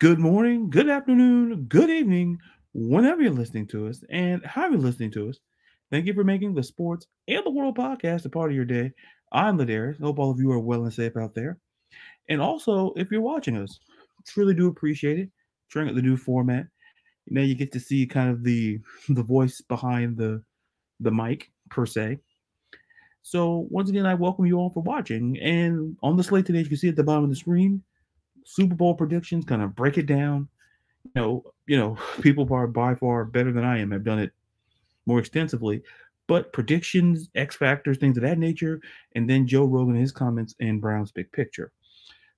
Good morning, good afternoon, good evening, whenever you're listening to us and how you're listening to us. Thank you for making the Sports and the World podcast a part of your day. I'm Ladarius. Hope all of you are well and safe out there. And also, if you're watching us, truly do appreciate it. Trying out the new format. Now you get to see kind of the the voice behind the the mic per se. So once again, I welcome you all for watching. And on the slate today, you can see at the bottom of the screen, Super Bowl predictions, kind of break it down. You know, you know, people are by far better than I am have done it more extensively, but predictions, X factors, things of that nature, and then Joe Rogan his comments and Brown's big picture.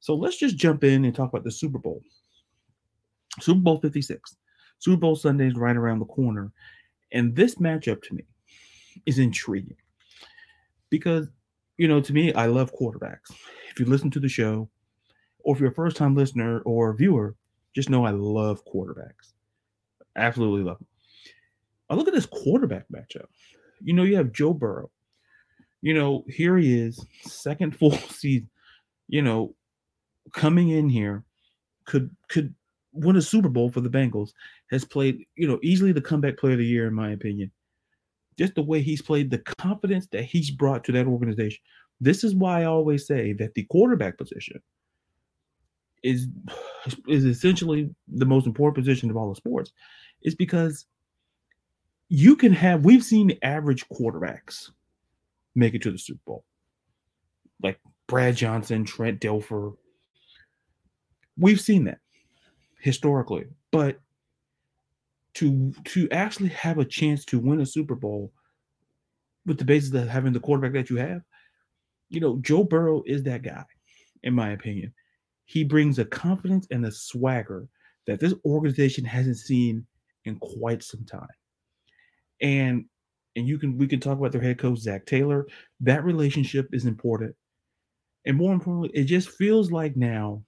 So let's just jump in and talk about the Super Bowl. Super Bowl 56. Super Bowl Sunday is right around the corner. And this matchup to me is intriguing because, you know, to me, I love quarterbacks. If you listen to the show, or if you're a first time listener or viewer, just know I love quarterbacks. Absolutely love them. I look at this quarterback matchup. You know, you have Joe Burrow. You know, here he is, second full season, you know, coming in here, could could win a Super Bowl for the Bengals, has played, you know, easily the comeback player of the year, in my opinion. Just the way he's played, the confidence that he's brought to that organization. This is why I always say that the quarterback position is is essentially the most important position of all the sports. Is because you can have we've seen average quarterbacks make it to the Super Bowl. Like Brad Johnson, Trent Dilfer. We've seen that historically, but to to actually have a chance to win a Super Bowl with the basis of having the quarterback that you have, you know, Joe Burrow is that guy, in my opinion. He brings a confidence and a swagger that this organization hasn't seen in quite some time. And and you can we can talk about their head coach Zac Taylor. That relationship is important. And more importantly, it just feels like now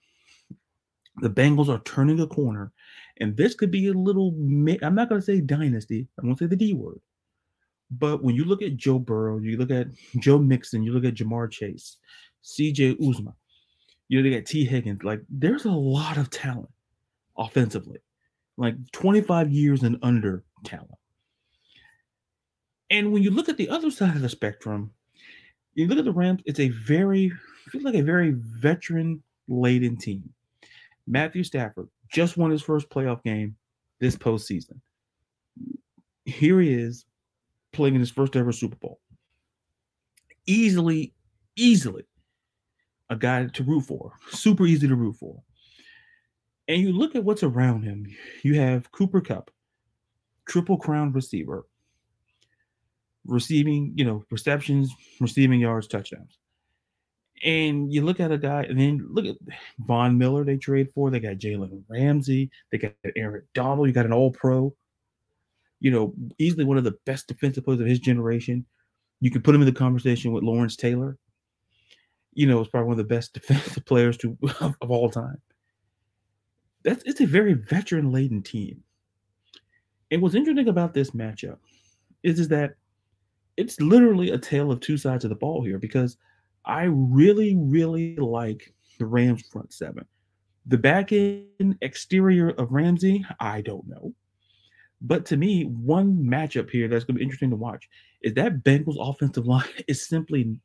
the Bengals are turning a corner, and this could be a little. I'm not going to say dynasty. I'm going to say the D word. But when you look at Joe Burrow, you look at Joe Mixon, you look at Ja'Marr Chase, C.J. Uzomah, you look at Tee Higgins. Like there's a lot of talent offensively, like 25 years and under talent. And when you look at the other side of the spectrum, you look at the Rams. It's a very, feels like a very veteran laden team. Matthew Stafford just won his first playoff game this postseason. Here he is playing in his first ever Super Bowl. Easily, easily a guy to root for. Super easy to root for. And you look at what's around him. You have Cooper Kupp, triple crown receiver, receiving, you know, receptions, receiving yards, touchdowns. And you look at a guy, and then look at Von Miller they trade for. They got Jalen Ramsey. They got Aaron Donald. You got an all pro. You know, easily one of the best defensive players of his generation. You can put him in the conversation with Lawrence Taylor. You know, it's probably one of the best defensive players to of, of all time. That's it's a very veteran laden team. And what's interesting about this matchup is, is that it's literally a tale of two sides of the ball here because – I really, really like the Rams front seven. The back end exterior of Ramsey, I don't know. But to me, one matchup here that's going to be interesting to watch is that Bengals offensive line is simply,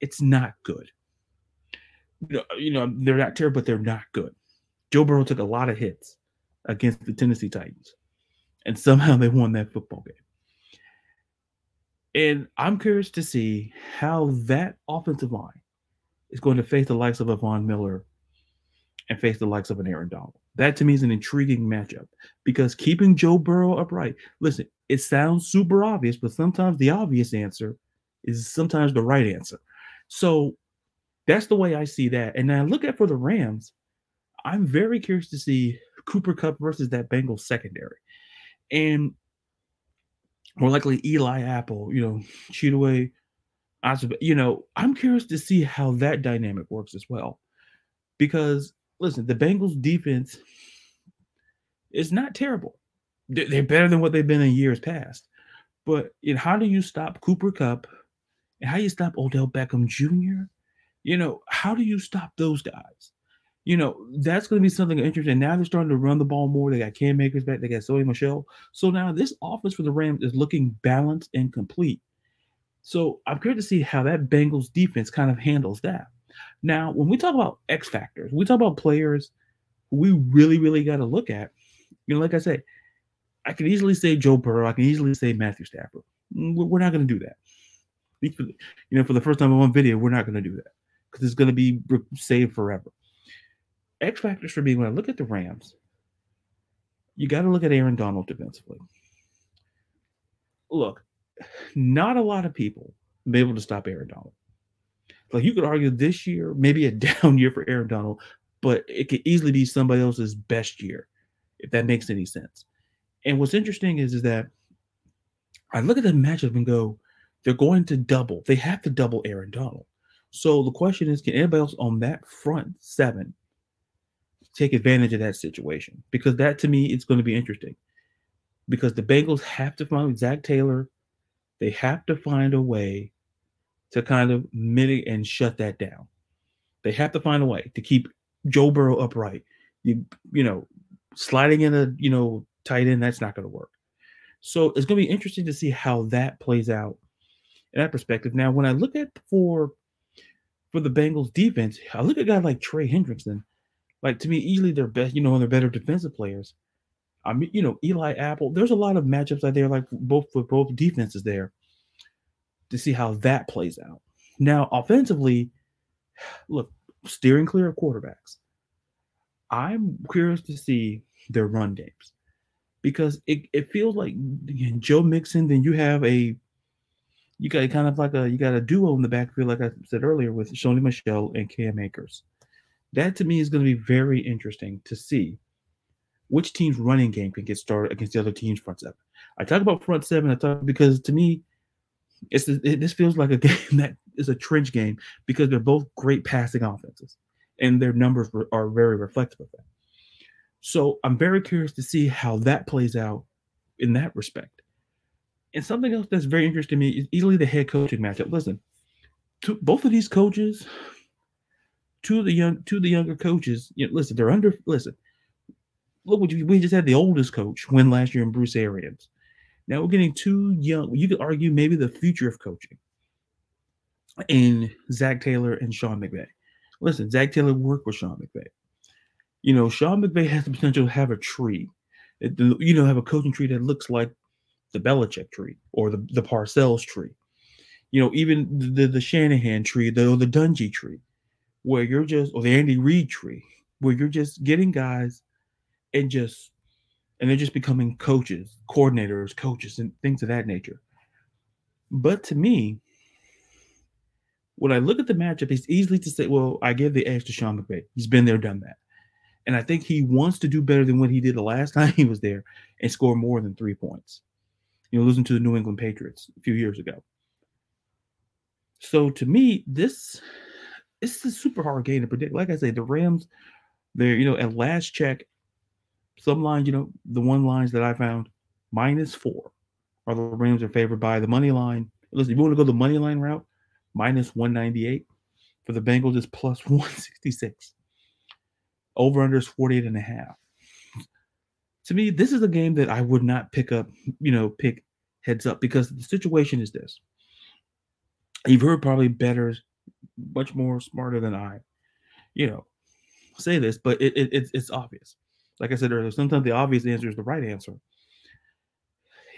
it's not good. You know, you know, they're not terrible, but they're not good. Joe Burrow took a lot of hits against the Tennessee Titans, and somehow they won that football game. And I'm curious to see how that offensive line is going to face the likes of a Von Miller and face the likes of an Aaron Donald. That to me is an intriguing matchup because keeping Joe Burrow upright, listen, it sounds super obvious, but sometimes the obvious answer is sometimes the right answer. So that's the way I see that. And I look at for the Rams, I'm very curious to see Cooper Kupp versus that Bengals secondary. And more likely Eli Apple, you know, Chidobe, you know, I'm curious to see how that dynamic works as well. Because listen, the Bengals defense is not terrible. They're better than what they've been in years past. But how do you stop Cooper Kupp and how do you stop Odell Beckham Jr.? You know, how do you stop those guys? you know, that's going to be something interesting. Now they're starting to run the ball more. They got Cam Akers back. They got Sony Michel. So now this offense for the Rams is looking balanced and complete. So I'm curious to see how that Bengals defense kind of handles that. Now, when we talk about X factors, we talk about players we really, really got to look at. You know, like I said, I can easily say Joe Burrow. I can easily say Matthew Stafford. Mm, we're not going to do that. You know, for the first time in one video, we're not going to do that because it's going to be saved forever. X factors for me when I look at the Rams, you got to look at Aaron Donald defensively. Look, not a lot of people be able to stop Aaron Donald. Like you could argue this year, maybe a down year for Aaron Donald, but it could easily be somebody else's best year, if that makes any sense. And what's interesting is, is that I look at the matchup and go, they're going to double. They have to double Aaron Donald. So the question is, can anybody else on that front seven take advantage of that situation? Because that to me is going to be interesting. Because the Bengals have to find Zac Taylor, they have to find a way to kind of mitigate and shut that down. They have to find a way to keep Joe Burrow upright. You you know, sliding in a you know tight end that's not going to work. So it's going to be interesting to see how that plays out in that perspective. Now, when I look at for for the Bengals defense, I look at a guy like Trey Hendrickson. Like to me, easily their best, you know, they're better defensive players. I mean, you know, Eli Apple. There's a lot of matchups out there, like both with both defenses there, to see how that plays out. Now, offensively, look, steering clear of quarterbacks. I'm curious to see their run games because it, it feels like Joe Mixon, then you have a you got kind of like a you got a duo in the backfield, like I said earlier, with Sony Michel and Cam Akers. That to me is going to be very interesting to see which team's running game can get started against the other team's front seven. I talk about front seven, I talk because to me, it's it, this feels like a game that is a trench game because they're both great passing offenses, and their numbers are very reflective of that. So I'm very curious to see how that plays out in that respect. And something else that's very interesting to me is easily the head coaching matchup. Listen, to both of these coaches, two of the young, two of the younger coaches. You know, listen, they're under. Listen, look what we just had the oldest coach win last year in Bruce Arians. Now we're getting two young. You could argue maybe the future of coaching in Zac Taylor and Sean McVay. Listen, Zac Taylor worked with Sean McVay. You know, Sean McVay has the potential to have a tree, you know, have a coaching tree that looks like the Belichick tree or the, the Parcells tree. You know, even the, the Shanahan tree, the, the Dungy tree, where you're just, or the Andy Reid tree, where you're just getting guys and just, and they're just becoming coaches, coordinators, coaches, and things of that nature. But to me, when I look at the matchup, it's easily to say, well, I give the edge to Sean McVay. He's been there, done that. And I think he wants to do better than what he did the last time he was there and score more than three points. You know, losing to the New England Patriots a few years ago. So to me, this it's a super hard game to predict. Like I say, the Rams, they're, you know, at last check, some lines, you know, the one lines that I found, minus four are the Rams are favored by the money line. Listen, if you want to go the money line route, minus 198. For the Bengals, is plus 166. Over under is 48 and a half. To me, this is a game that I would not pick up, you know, pick heads up because the situation is this. You've heard probably better, much more smarter than I, you know, say this, but it, it it's it's obvious. Like I said earlier, sometimes the obvious answer is the right answer.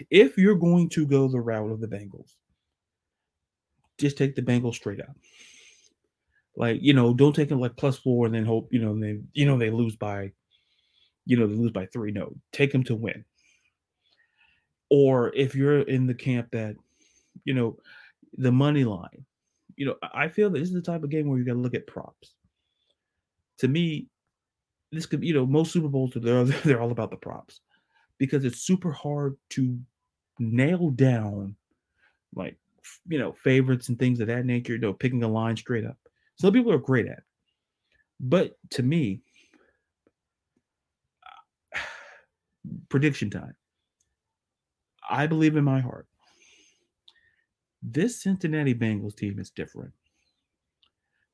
If you're going to go the route of the Bengals, just take the Bengals straight up. Like, you know, don't take them like plus four and then hope, you know, they you know they lose by, you know, they lose by three. No, take them to win. Or if you're in the camp that, you know, the money line, you know, I feel that this is the type of game where you got to look at props. To me, this could, you know, most Super Bowls they're they're all about the props because it's super hard to nail down like you know, favorites and things of that nature, you know, picking a line straight up. Some people are great at. It. But to me, prediction time. I believe in my heart. This Cincinnati Bengals team is different.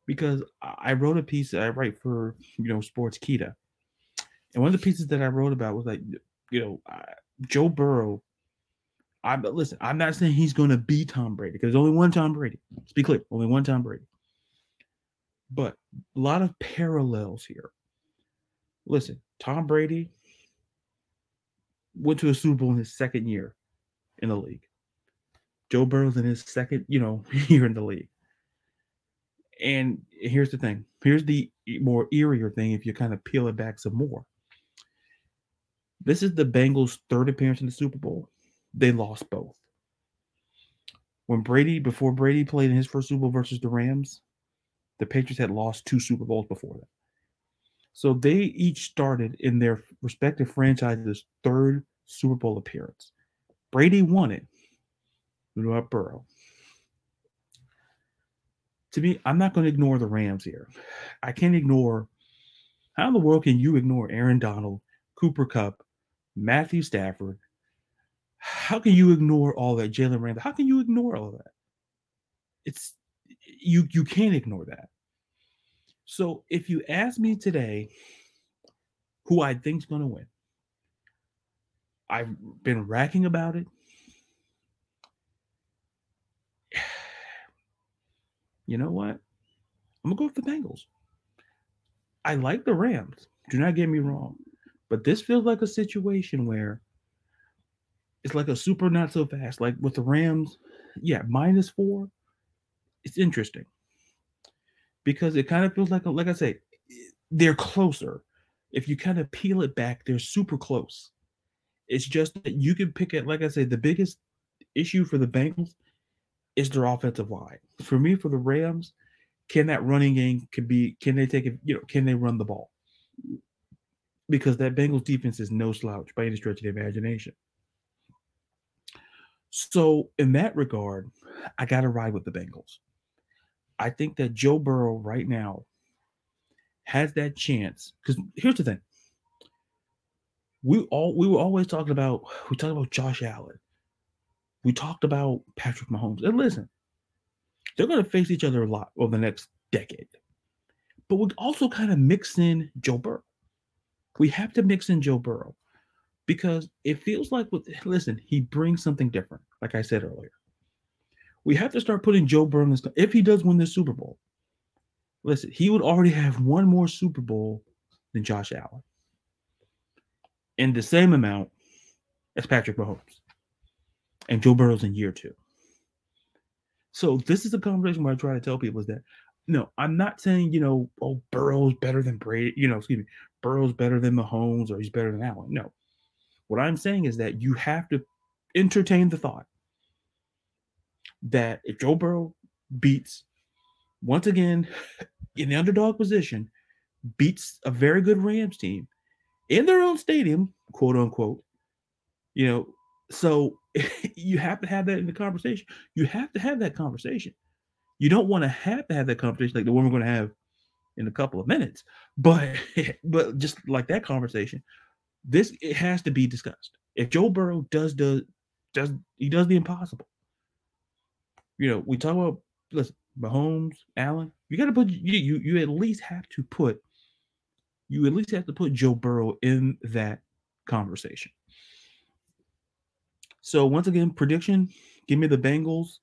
because I wrote a piece that I write for you know Sportskeeda, and one of the pieces that I wrote about was like you know Joe Burrow. I listen, I'm not saying he's going to be Tom Brady because there's only one Tom Brady. Let's be clear, only one Tom Brady. But a lot of parallels here. Listen, Tom Brady went to a Super Bowl in his second year in the league. Joe Burrow's in his second, you know, year in the league. And here's the thing. Here's the more eerier thing if you kind of peel it back some more. This is the Bengals' third appearance in the Super Bowl. They lost both. When Brady, before Brady played in his first Super Bowl versus the Rams, the Patriots had lost two Super Bowls before that. So they each started in their respective franchises' third Super Bowl appearance. Brady won it. What Burrow? To me, I'm not going to ignore the Rams here. I can't ignore. How in the world can you ignore Aaron Donald, Cooper Kupp, Matthew Stafford? How can you ignore all that, Jalen Randall? How can you ignore all that? It's you. You can't ignore that. So if you ask me today who I think's going to win, I've been racking about it. You know what? I'm gonna go with the Bengals. I like the Rams. Do not get me wrong, but this feels like a situation where it's like a super not so fast. Like with the Rams, yeah, minus four. It's interesting because it kind of feels like, like I say, they're closer. If you kind of peel it back, they're super close. It's just that you can pick it. Like I say, the biggest issue for the Bengals is their offensive line. For me, for the Rams, can that running game can be? Can they take it? You know, can they run the ball? Because that Bengals defense is no slouch by any stretch of the imagination. So in that regard, I got to ride with the Bengals. I think that Joe Burrow right now has that chance. Because here's the thing: we all we were always talking about we talked about Josh Allen, we talked about Patrick Mahomes. And listen, they're going to face each other a lot over the next decade. But we also kind of mix in Joe Burrow. We have to mix in Joe Burrow because it feels like with listen, he brings something different, like I said earlier we have to start putting Joe Burrow in this. if he does win this Super Bowl. Listen, he would already have one more Super Bowl than Josh Allen, in the same amount as Patrick Mahomes, and Joe Burrow's in year two. So this is a conversation where I try to tell people is that no, I'm not saying you know, oh Burrow's better than Brady, you know, excuse me, Burrow's better than Mahomes or he's better than Allen. No, what I'm saying is that you have to entertain the thought that if Joe Burrow beats once again in the underdog position, beats a very good Rams team in their own stadium, quote unquote, you know, so you have to have that in the conversation. You have to have that conversation. You don't want to have to have that conversation like the one we're going to have in a couple of minutes, but but just like that conversation, this it has to be discussed. If Joe Burrow does does does he does the impossible, you know, we talk about listen, Mahomes, Allen. You got to put you, you you at least have to put you at least have to put Joe Burrow in that conversation. So once again, prediction: give me the Bengals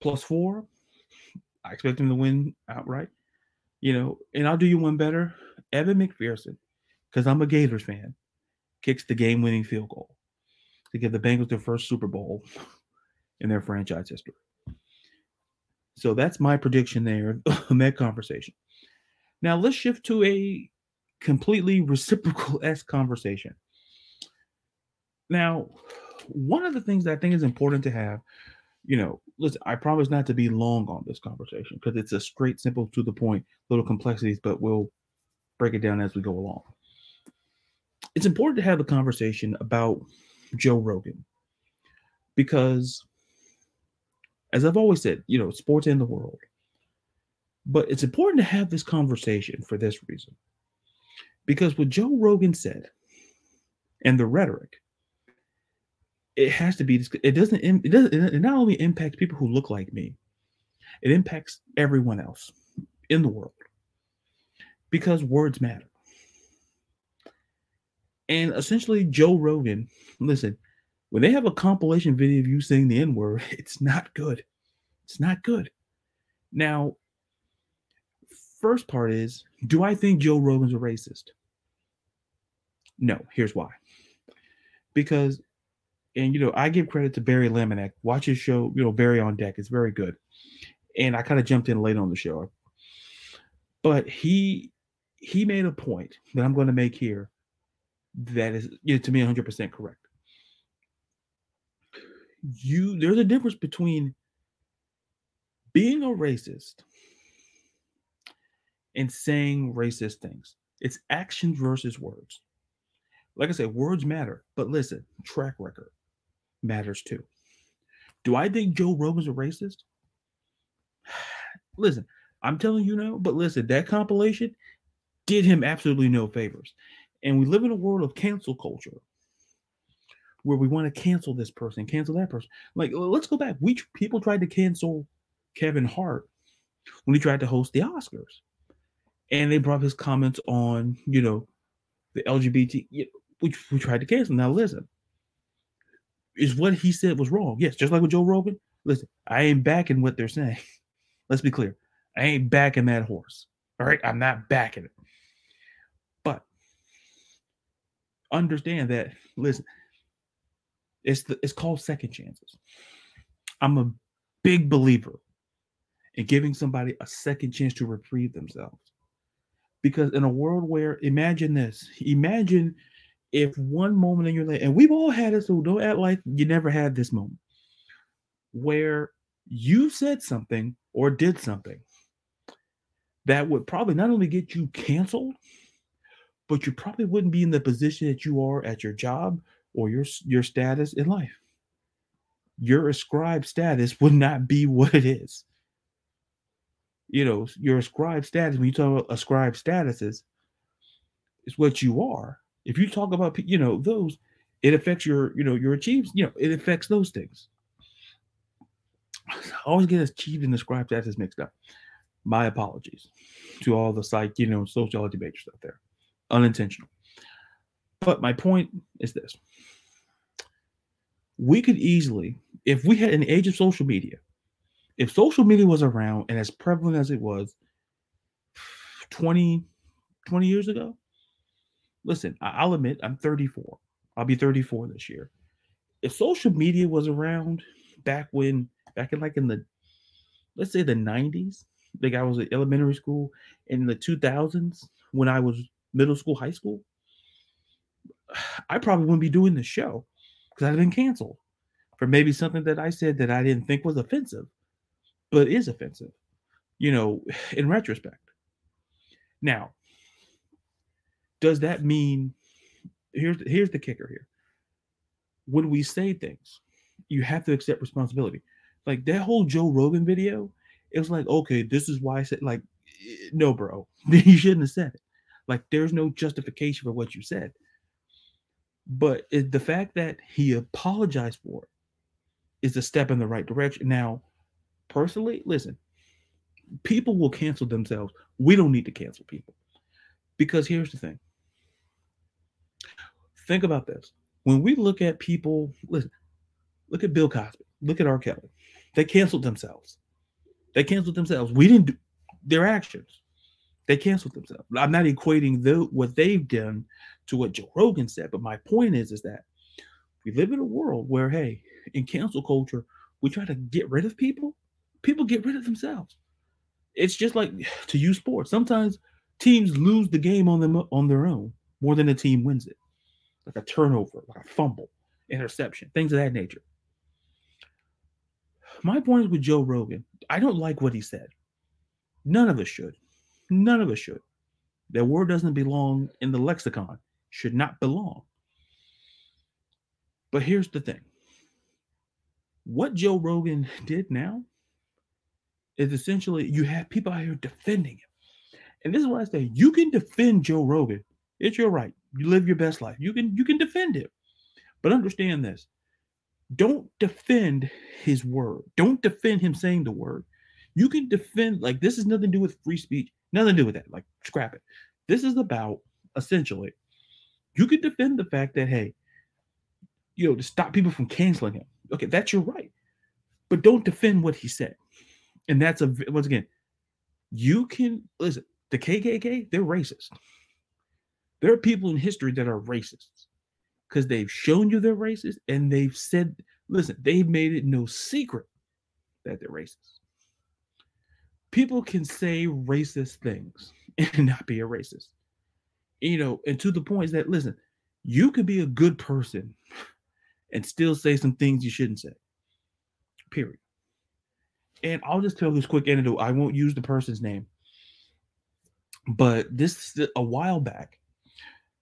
plus four. I expect them to win outright. You know, and I'll do you one better. Evan McPherson, because I'm a Gators fan, kicks the game-winning field goal to give the Bengals their first Super Bowl in their franchise history. So that's my prediction there in that conversation. Now let's shift to a completely reciprocal S conversation. Now, one of the things that I think is important to have, you know, listen, I promise not to be long on this conversation because it's a straight, simple, to the point, little complexities, but we'll break it down as we go along. It's important to have a conversation about Joe Rogan because as I've always said, you know, sports in the world. But it's important to have this conversation for this reason. Because what Joe Rogan said and the rhetoric, it has to be, it doesn't, it doesn't, it not only impacts people who look like me, it impacts everyone else in the world because words matter. And essentially, Joe Rogan, listen, when they have a compilation video of you saying the N word, it's not good. It's not good. Now, first part is do I think Joe Rogan's a racist? No, here's why. Because, and you know, I give credit to Barry Lemonek. Watch his show, you know, Barry on Deck. It's very good. And I kind of jumped in late on the show. But he he made a point that I'm going to make here that is you know, to me 100% correct. You there's a difference between being a racist and saying racist things. It's actions versus words. Like I said, words matter, but listen, track record matters too. Do I think Joe Rogan's a racist? listen, I'm telling you now, but listen, that compilation did him absolutely no favors. And we live in a world of cancel culture where we want to cancel this person, cancel that person. Like, let's go back. We people tried to cancel Kevin Hart when he tried to host the Oscars, and they brought his comments on, you know, the LGBT, which we tried to cancel. Now, listen, is what he said was wrong? Yes, just like with Joe Rogan. Listen, I ain't backing what they're saying. Let's be clear. I ain't backing that horse. All right, I'm not backing it. But understand that. Listen, it's the, it's called second chances. I'm a big believer in giving somebody a second chance to reprieve themselves. Because in a world where imagine this, imagine if one moment in your life, and we've all had it, so don't act like you never had this moment where you said something or did something that would probably not only get you canceled, but you probably wouldn't be in the position that you are at your job or your your status in life. Your ascribed status would not be what it is. You know, your ascribed status, when you talk about ascribed statuses, is what you are. If you talk about, you know, those, it affects your, you know, your achievements, you know, it affects those things. I always get achieved and ascribed status mixed up. My apologies to all the psych, you know, sociology majors out there. Unintentional. But my point is this. We could easily, if we had an age of social media, if social media was around and as prevalent as it was 20, 20 years ago, listen, I'll admit I'm 34. I'll be 34 this year. If social media was around back when, back in like in the, let's say the 90s, like I was at elementary school in the 2000s when I was middle school, high school, I probably wouldn't be doing this show because I'd have been canceled for maybe something that I said that I didn't think was offensive, but is offensive, you know, in retrospect. Now, does that mean here's here's the kicker here. When we say things, you have to accept responsibility. Like that whole Joe Rogan video, it was like, okay, this is why I said like no, bro. you shouldn't have said it. Like there's no justification for what you said. But it, the fact that he apologized for it is a step in the right direction. Now, personally, listen, people will cancel themselves. We don't need to cancel people. Because here's the thing. Think about this. When we look at people, listen, look at Bill Cosby, look at R. Kelly. They canceled themselves. They canceled themselves. We didn't do their actions. They canceled themselves. I'm not equating the, what they've done to what Joe Rogan said, but my point is, is that we live in a world where, hey, in cancel culture, we try to get rid of people. People get rid of themselves. It's just like to use sports. Sometimes teams lose the game on them on their own more than a team wins it, like a turnover, like a fumble, interception, things of that nature. My point is with Joe Rogan. I don't like what he said. None of us should. None of us should. That word doesn't belong in the lexicon, should not belong. But here's the thing what Joe Rogan did now is essentially you have people out here defending him. And this is why I say you can defend Joe Rogan. It's your right. You live your best life. You can you can defend him. But understand this. Don't defend his word. Don't defend him saying the word. You can defend like this has nothing to do with free speech, nothing to do with that. Like scrap it. This is about essentially you can defend the fact that hey, you know, to stop people from canceling him. Okay, that's your right. But don't defend what he said. And that's a once again, you can listen, the KKK, they're racist. There are people in history that are racists because they've shown you they're racist and they've said, listen, they've made it no secret that they're racist. People can say racist things and not be a racist. You know, and to the point is that, listen, you can be a good person and still say some things you shouldn't say. Period. And I'll just tell this quick anecdote. I won't use the person's name. But this a while back,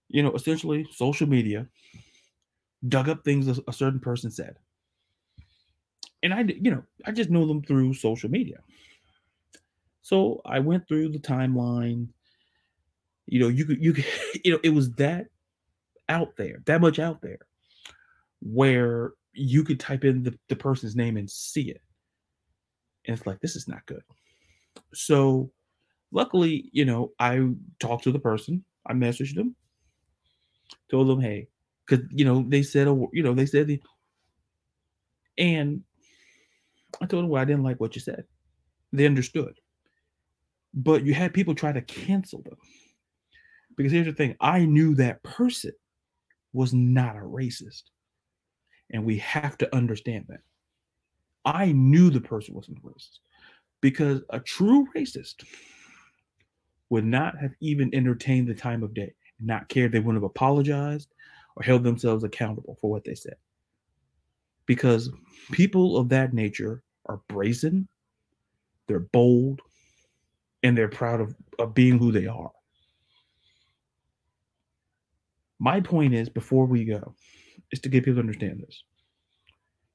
you know, essentially social media dug up things a, certain person said. And I, you know, I just know them through social media. So I went through the timeline. You know, you could, you could, you know, it was that out there, that much out there, where you could type in the, the person's name and see it. And it's like, this is not good. So luckily, you know, I talked to the person, I messaged them, told them, hey, because you know, they said a you know, they said the and I told them well, I didn't like what you said. They understood. But you had people try to cancel them. Because here's the thing I knew that person was not a racist. And we have to understand that. I knew the person wasn't a racist because a true racist would not have even entertained the time of day, not cared they wouldn't have apologized or held themselves accountable for what they said. Because people of that nature are brazen, they're bold, and they're proud of, of being who they are. My point is, before we go, is to get people to understand this.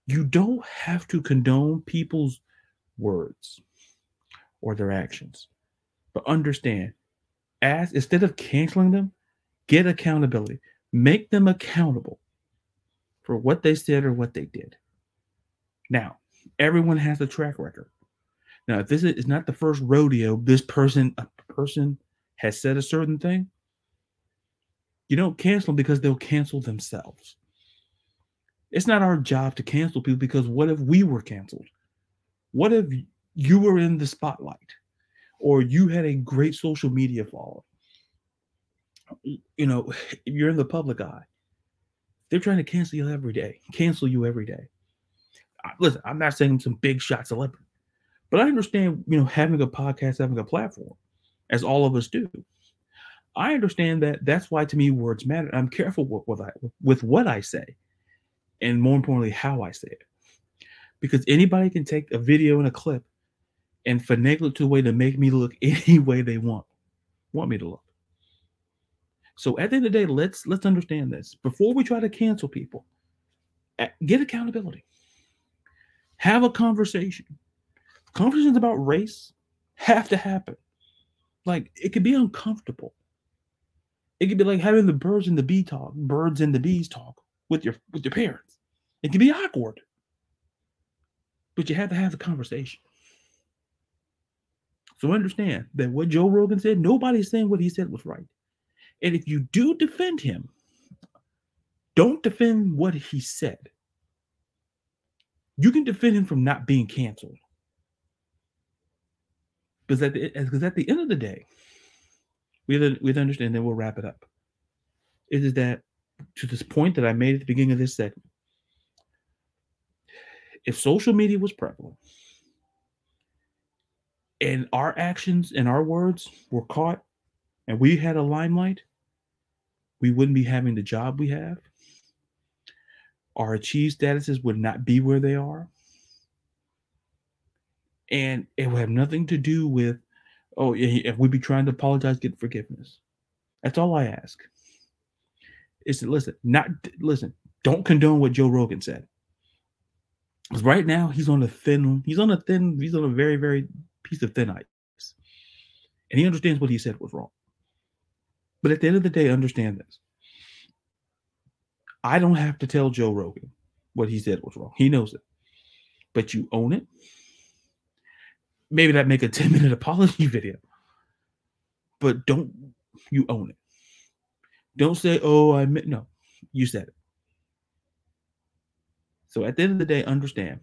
You don't have to condone people's words or their actions, but understand, as instead of canceling them, get accountability, make them accountable for what they said or what they did. Now, everyone has a track record. Now, if this is not the first rodeo, this person, a person has said a certain thing, you don't cancel them because they'll cancel themselves. It's not our job to cancel people because what if we were canceled? What if you were in the spotlight or you had a great social media following? You know, you're in the public eye. They're trying to cancel you every day, cancel you every day. Listen, I'm not saying some big shot celebrity, but I understand, you know, having a podcast, having a platform, as all of us do. I understand that that's why to me words matter. I'm careful with what I with what I say, and more importantly, how I say it, because anybody can take a video and a clip and finagle it to a way to make me look any way they want want me to look. So at the end of the day, let's let's understand this before we try to cancel people. Get accountability. Have a conversation. Conversations about race have to happen. Like it could be uncomfortable. It could be like having the birds and the bee talk, birds and the bees talk with your with your parents. It can be awkward. But you have to have the conversation. So understand that what Joe Rogan said, nobody's saying what he said was right. And if you do defend him, don't defend what he said. You can defend him from not being canceled. Because at the, eh, because at the end of the day, we we understand, then we'll wrap it up. It is that to this point that I made at the beginning of this segment, if social media was prevalent and our actions and our words were caught and we had a limelight, we wouldn't be having the job we have. Our achieved statuses would not be where they are. And it would have nothing to do with, oh, if we'd be trying to apologize, get forgiveness. That's all I ask. Is to listen, not listen, don't condone what Joe Rogan said. Because right now he's on a thin, he's on a thin, he's on a very, very piece of thin ice. And he understands what he said was wrong. But at the end of the day, understand this. I don't have to tell Joe Rogan what he said was wrong. He knows it. But you own it. Maybe that make a 10 minute apology video. But don't you own it. Don't say, oh, I meant no. You said it. So at the end of the day, understand.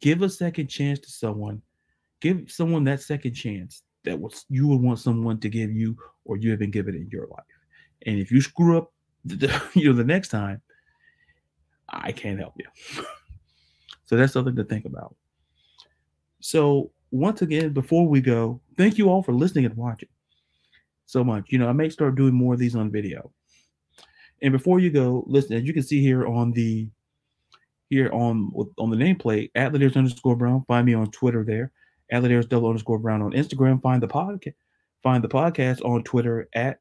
Give a second chance to someone. Give someone that second chance that was you would want someone to give you or you have been given in your life. And if you screw up the, you know the next time, I can't help you. so that's something to think about. So once again, before we go, thank you all for listening and watching so much. You know, I may start doing more of these on video. And before you go, listen, as you can see here on the here on on the nameplate, at Ladarius underscore Brown. Find me on Twitter there, at Ladarius double underscore Brown on Instagram. Find the podcast, find the podcast on Twitter at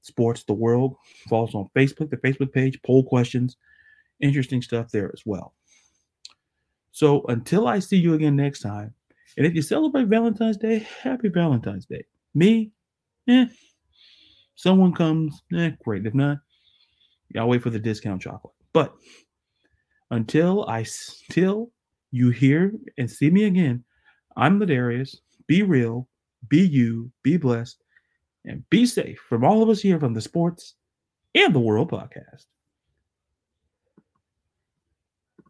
Sports the World. Follow us on Facebook, the Facebook page, poll questions, interesting stuff there as well. So until I see you again next time, and if you celebrate Valentine's Day, happy Valentine's Day. Me, eh. Someone comes, eh, great. If not, I'll wait for the discount chocolate. But until I still you hear and see me again, I'm Ladarius. Be real, be you, be blessed, and be safe from all of us here from the Sports and the World podcast.